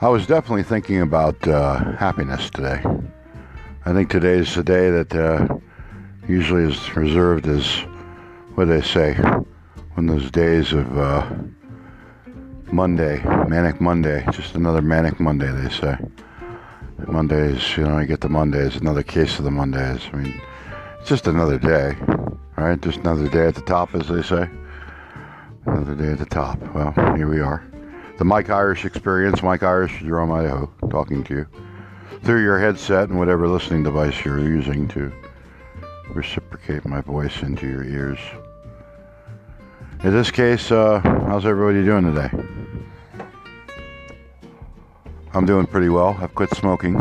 I was definitely thinking about uh, happiness today. I think today is the day that uh, usually is reserved as, what do they say, when those days of uh, Monday, Manic Monday, just another Manic Monday, they say. Mondays, you know, I get the Mondays, another case of the Mondays. I mean, it's just another day, right? Just another day at the top, as they say. Another day at the top. Well, here we are. The Mike Irish Experience, Mike Irish, Jerome, Idaho, talking to you through your headset and whatever listening device you're using to reciprocate my voice into your ears. In this case, uh, how's everybody doing today? I'm doing pretty well. I've quit smoking.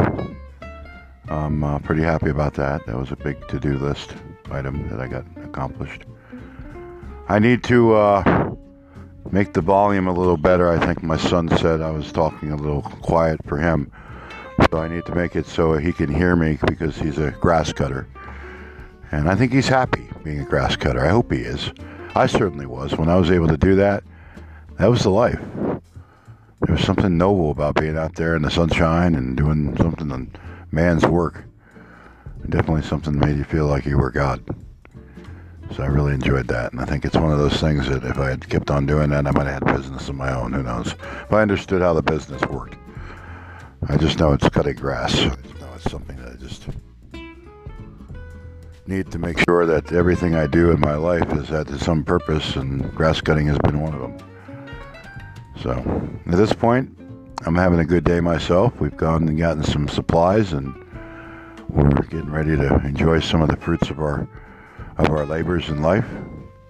I'm uh, pretty happy about that. That was a big to do list item that I got accomplished. I need to uh, make the volume a little better. I think my son said I was talking a little quiet for him. So I need to make it so he can hear me because he's a grass cutter. And I think he's happy being a grass cutter. I hope he is. I certainly was. When I was able to do that, that was the life. There was something noble about being out there in the sunshine and doing something on man's work. Definitely something that made you feel like you were God. So I really enjoyed that. And I think it's one of those things that if I had kept on doing that, I might have had business of my own. Who knows? If I understood how the business worked. I just know it's cutting grass. I just know it's something that I just need to make sure that everything I do in my life is had to some purpose, and grass cutting has been one of them. So at this point, I'm having a good day myself. We've gone and gotten some supplies, and we're getting ready to enjoy some of the fruits of our of our labors in life.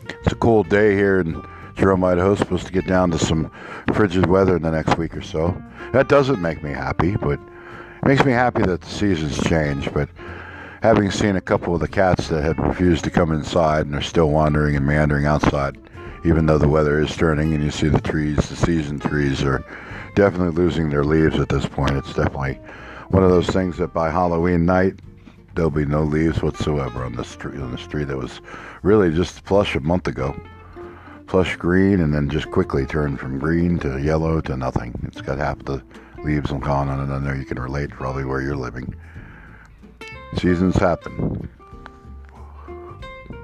It's a cool day here in Jerome, Idaho. Supposed to get down to some frigid weather in the next week or so. That doesn't make me happy, but it makes me happy that the seasons change. But having seen a couple of the cats that have refused to come inside and are still wandering and meandering outside, even though the weather is turning and you see the trees, the season trees are definitely losing their leaves at this point. It's definitely one of those things that by Halloween night, there'll be no leaves whatsoever on the street on the street that was really just flush a month ago. Plush green and then just quickly turned from green to yellow to nothing. It's got half the leaves and gone on and there you can relate probably where you're living. Seasons happen.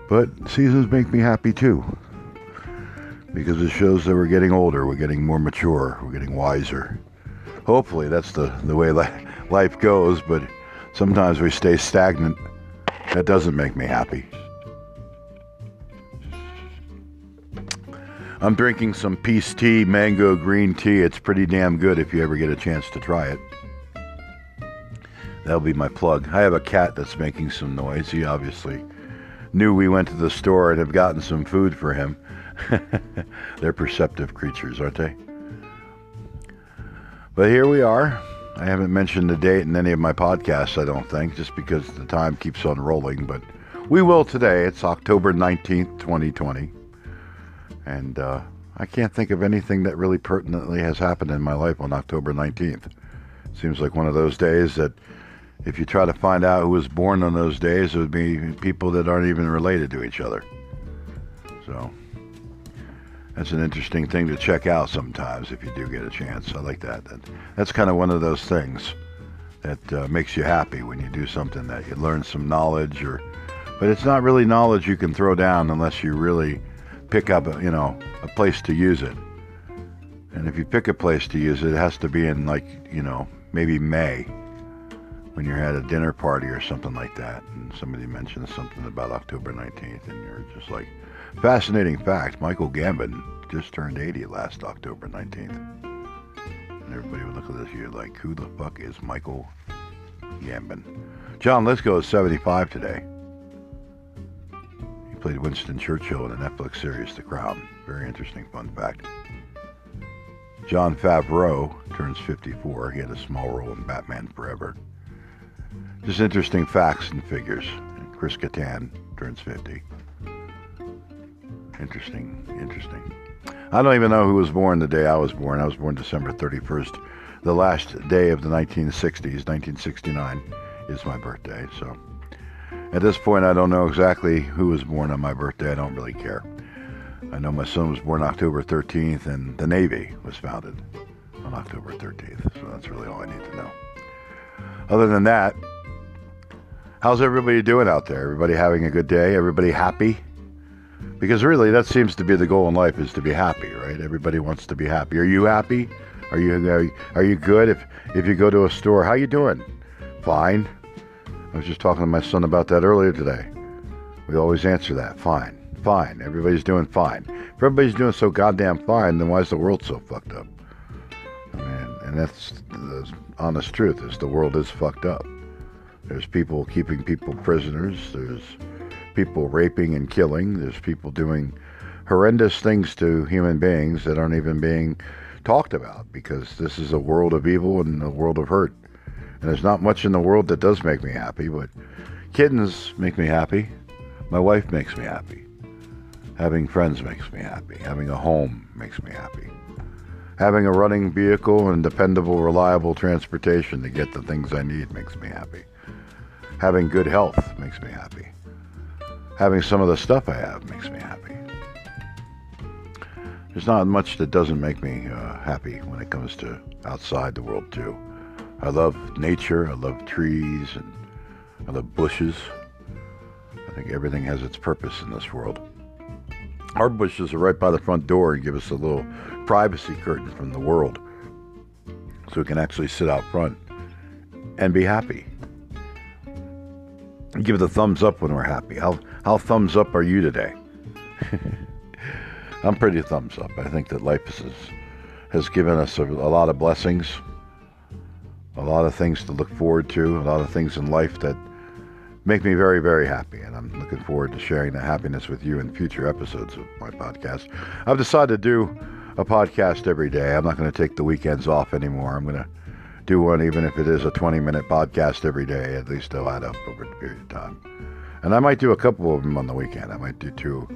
But seasons make me happy too. Because it shows that we're getting older we're getting more mature we're getting wiser. Hopefully that's the, the way life goes but Sometimes we stay stagnant. That doesn't make me happy. I'm drinking some Peace Tea Mango Green Tea. It's pretty damn good if you ever get a chance to try it. That'll be my plug. I have a cat that's making some noise. He obviously knew we went to the store and have gotten some food for him. They're perceptive creatures, aren't they? But here we are. I haven't mentioned the date in any of my podcasts, I don't think, just because the time keeps on rolling, but we will today. It's October 19th, 2020. And uh, I can't think of anything that really pertinently has happened in my life on October 19th. Seems like one of those days that if you try to find out who was born on those days, it would be people that aren't even related to each other. So that's an interesting thing to check out sometimes if you do get a chance. I like that. that that's kind of one of those things that uh, makes you happy when you do something that you learn some knowledge or but it's not really knowledge you can throw down unless you really pick up a, you know a place to use it and if you pick a place to use it it has to be in like you know maybe may when you're at a dinner party or something like that and somebody mentions something about october 19th and you're just like Fascinating fact Michael Gambon just turned 80 last October 19th. And everybody would look at this year like, who the fuck is Michael Gambon? John Lithgow is 75 today. He played Winston Churchill in the Netflix series The Crown. Very interesting fun fact. Jon Favreau turns 54. He had a small role in Batman Forever. Just interesting facts and figures. Chris Kattan turns 50. Interesting, interesting. I don't even know who was born the day I was born. I was born December 31st, the last day of the 1960s. 1969 is my birthday. So at this point, I don't know exactly who was born on my birthday. I don't really care. I know my son was born October 13th, and the Navy was founded on October 13th. So that's really all I need to know. Other than that, how's everybody doing out there? Everybody having a good day? Everybody happy? Because really, that seems to be the goal in life is to be happy, right? Everybody wants to be happy. Are you happy? Are you are you, good? If if you go to a store, how you doing? Fine. I was just talking to my son about that earlier today. We always answer that. Fine. Fine. Everybody's doing fine. If everybody's doing so goddamn fine, then why is the world so fucked up? I mean, and that's the honest truth is the world is fucked up. There's people keeping people prisoners. There's people raping and killing. There's people doing horrendous things to human beings that aren't even being talked about because this is a world of evil and a world of hurt. And there's not much in the world that does make me happy, but kittens make me happy. My wife makes me happy. Having friends makes me happy. Having a home makes me happy. Having a running vehicle and dependable, reliable transportation to get the things I need makes me happy. Having good health makes me happy. Having some of the stuff I have makes me happy. There's not much that doesn't make me uh, happy when it comes to outside the world, too. I love nature, I love trees, and I love bushes. I think everything has its purpose in this world. Our bushes are right by the front door and give us a little privacy curtain from the world so we can actually sit out front and be happy. Give the thumbs up when we're happy. How, how thumbs up are you today? I'm pretty thumbs up. I think that life has, has given us a, a lot of blessings, a lot of things to look forward to, a lot of things in life that make me very, very happy. And I'm looking forward to sharing that happiness with you in future episodes of my podcast. I've decided to do a podcast every day. I'm not going to take the weekends off anymore. I'm going to do one, even if it is a 20 minute podcast every day. At least they'll add up over a period of time. And I might do a couple of them on the weekend. I might do two,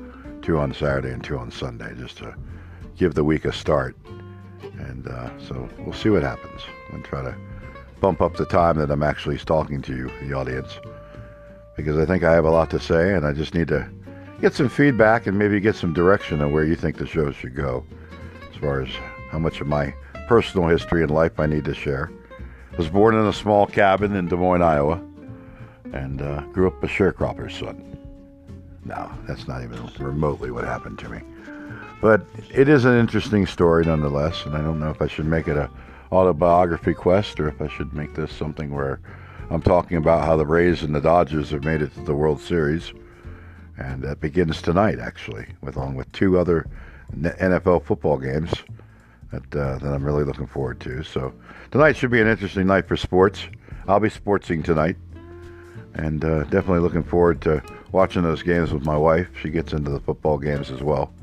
two on Saturday and two on Sunday, just to give the week a start. And uh, so we'll see what happens. I'm try to bump up the time that I'm actually talking to you, the audience, because I think I have a lot to say, and I just need to get some feedback and maybe get some direction on where you think the show should go, as far as how much of my personal history and life I need to share. I was born in a small cabin in Des Moines, Iowa, and uh, grew up a sharecropper's son. No, that's not even remotely what happened to me. But it is an interesting story nonetheless, and I don't know if I should make it a autobiography quest or if I should make this something where I'm talking about how the Rays and the Dodgers have made it to the World Series. And that begins tonight, actually, with along with two other NFL football games that uh, that I'm really looking forward to. So tonight should be an interesting night for sports. I'll be sportsing tonight, and uh, definitely looking forward to watching those games with my wife. She gets into the football games as well,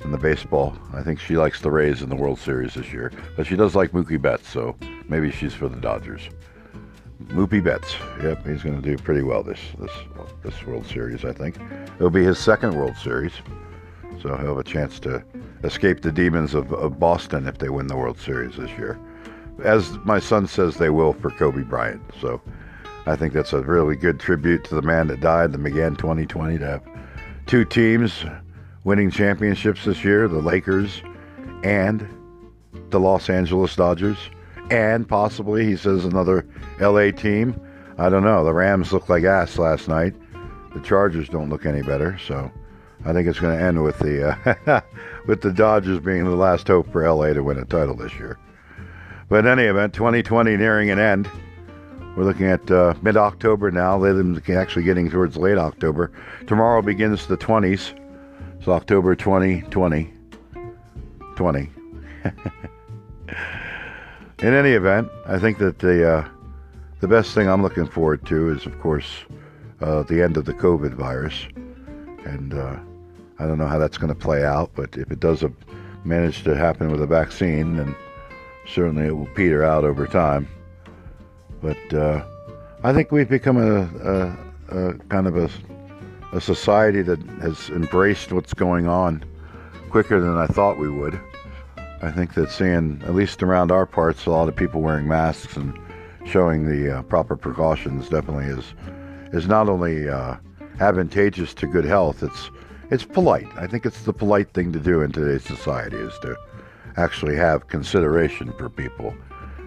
and the baseball. I think she likes the Rays in the World Series this year, but she does like Mookie Betts, so maybe she's for the Dodgers. Mookie Betts, yep, he's going to do pretty well this this this World Series. I think it'll be his second World Series, so he'll have a chance to escape the demons of, of Boston if they win the World Series this year. As my son says, they will for Kobe Bryant. So I think that's a really good tribute to the man that died that began 2020 to have two teams winning championships this year the Lakers and the Los Angeles Dodgers. And possibly, he says, another LA team. I don't know. The Rams looked like ass last night. The Chargers don't look any better. So I think it's going to end with the uh, with the Dodgers being the last hope for LA to win a title this year. But in any event, 2020 nearing an end. We're looking at uh, mid October now, They're actually getting towards late October. Tomorrow begins the 20s. It's October 2020. 20. In any event, I think that the uh, the best thing I'm looking forward to is, of course, uh, the end of the COVID virus, and uh, I don't know how that's going to play out. But if it does manage to happen with a vaccine, then certainly it will peter out over time. But uh, I think we've become a, a, a kind of a, a society that has embraced what's going on quicker than I thought we would. I think that seeing, at least around our parts, a lot of people wearing masks and showing the uh, proper precautions definitely is is not only uh, advantageous to good health. It's it's polite. I think it's the polite thing to do in today's society is to actually have consideration for people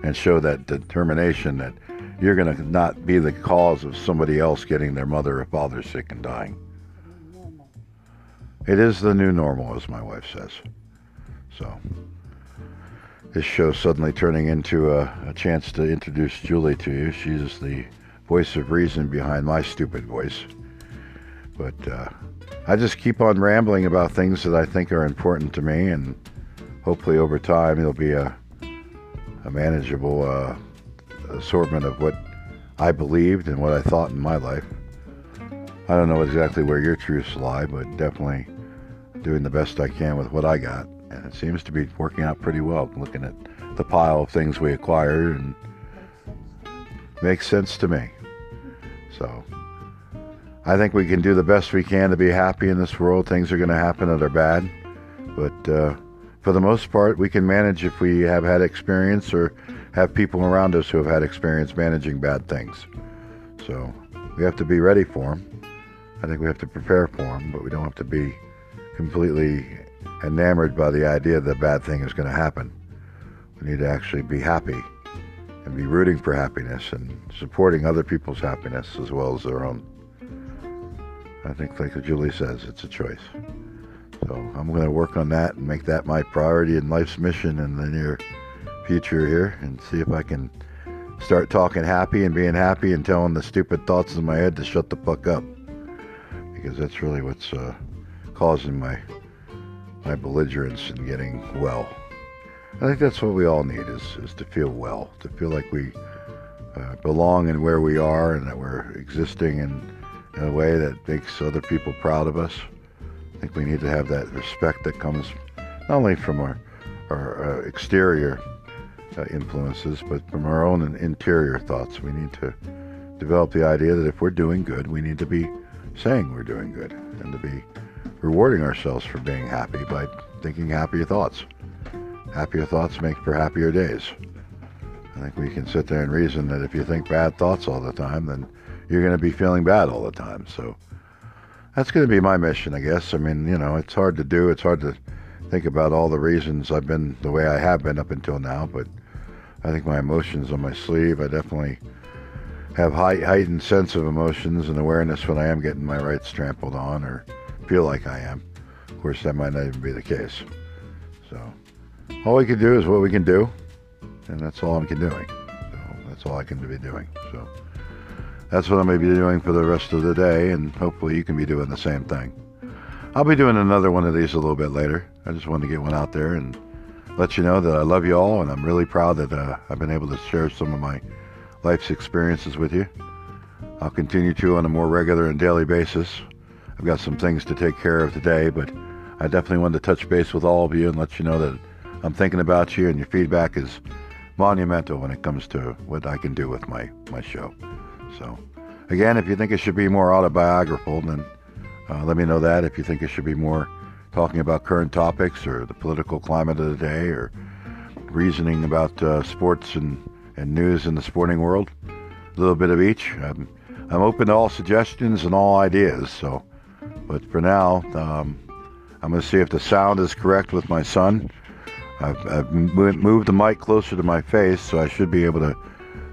and show that determination that you're going to not be the cause of somebody else getting their mother or father sick and dying. It is the new normal, as my wife says. So, this show suddenly turning into a, a chance to introduce Julie to you. She's the voice of reason behind my stupid voice. But uh, I just keep on rambling about things that I think are important to me, and hopefully over time it'll be a, a manageable uh, assortment of what I believed and what I thought in my life. I don't know exactly where your truths lie, but definitely doing the best I can with what I got. And it seems to be working out pretty well, looking at the pile of things we acquired and makes sense to me. So I think we can do the best we can to be happy in this world. Things are going to happen that are bad, but uh, for the most part, we can manage if we have had experience or have people around us who have had experience managing bad things. So we have to be ready for them. I think we have to prepare for them, but we don't have to be completely enamored by the idea that a bad thing is going to happen. We need to actually be happy and be rooting for happiness and supporting other people's happiness as well as their own. I think, like Julie says, it's a choice. So I'm going to work on that and make that my priority in life's mission in the near future here and see if I can start talking happy and being happy and telling the stupid thoughts in my head to shut the fuck up. Because that's really what's uh, causing my my belligerence and getting well. I think that's what we all need is, is to feel well, to feel like we uh, belong in where we are and that we're existing in, in a way that makes other people proud of us. I think we need to have that respect that comes not only from our, our uh, exterior uh, influences, but from our own interior thoughts. We need to develop the idea that if we're doing good, we need to be saying we're doing good and to be rewarding ourselves for being happy by thinking happier thoughts. Happier thoughts make for happier days. I think we can sit there and reason that if you think bad thoughts all the time, then you're going to be feeling bad all the time. So that's going to be my mission, I guess. I mean, you know, it's hard to do. It's hard to think about all the reasons I've been the way I have been up until now, but I think my emotions on my sleeve. I definitely have high, heightened sense of emotions and awareness when I am getting my rights trampled on or feel like I am. Of course, that might not even be the case. So, all we can do is what we can do, and that's all I'm doing. So, that's all I can be doing. So, that's what I'm going to be doing for the rest of the day, and hopefully, you can be doing the same thing. I'll be doing another one of these a little bit later. I just wanted to get one out there and let you know that I love you all, and I'm really proud that uh, I've been able to share some of my life's experiences with you. I'll continue to on a more regular and daily basis. I've got some things to take care of today, but I definitely wanted to touch base with all of you and let you know that I'm thinking about you and your feedback is monumental when it comes to what I can do with my, my show. So, again, if you think it should be more autobiographical, then uh, let me know that. If you think it should be more talking about current topics or the political climate of the day or reasoning about uh, sports and, and news in the sporting world, a little bit of each. I'm, I'm open to all suggestions and all ideas, so but for now, um, I'm going to see if the sound is correct with my son. I've, I've, moved the mic closer to my face, so I should be able to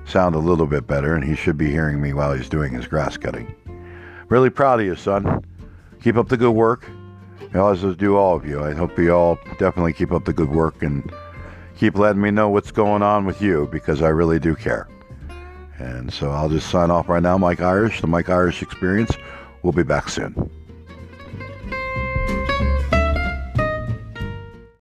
sound a little bit better, and he should be hearing me while he's doing his grass cutting. Really proud of you, son. Keep up the good work, as do all of you. I hope you all definitely keep up the good work and keep letting me know what's going on with you because I really do care. And so I'll just sign off right now, Mike Irish, the Mike Irish Experience. We'll be back soon.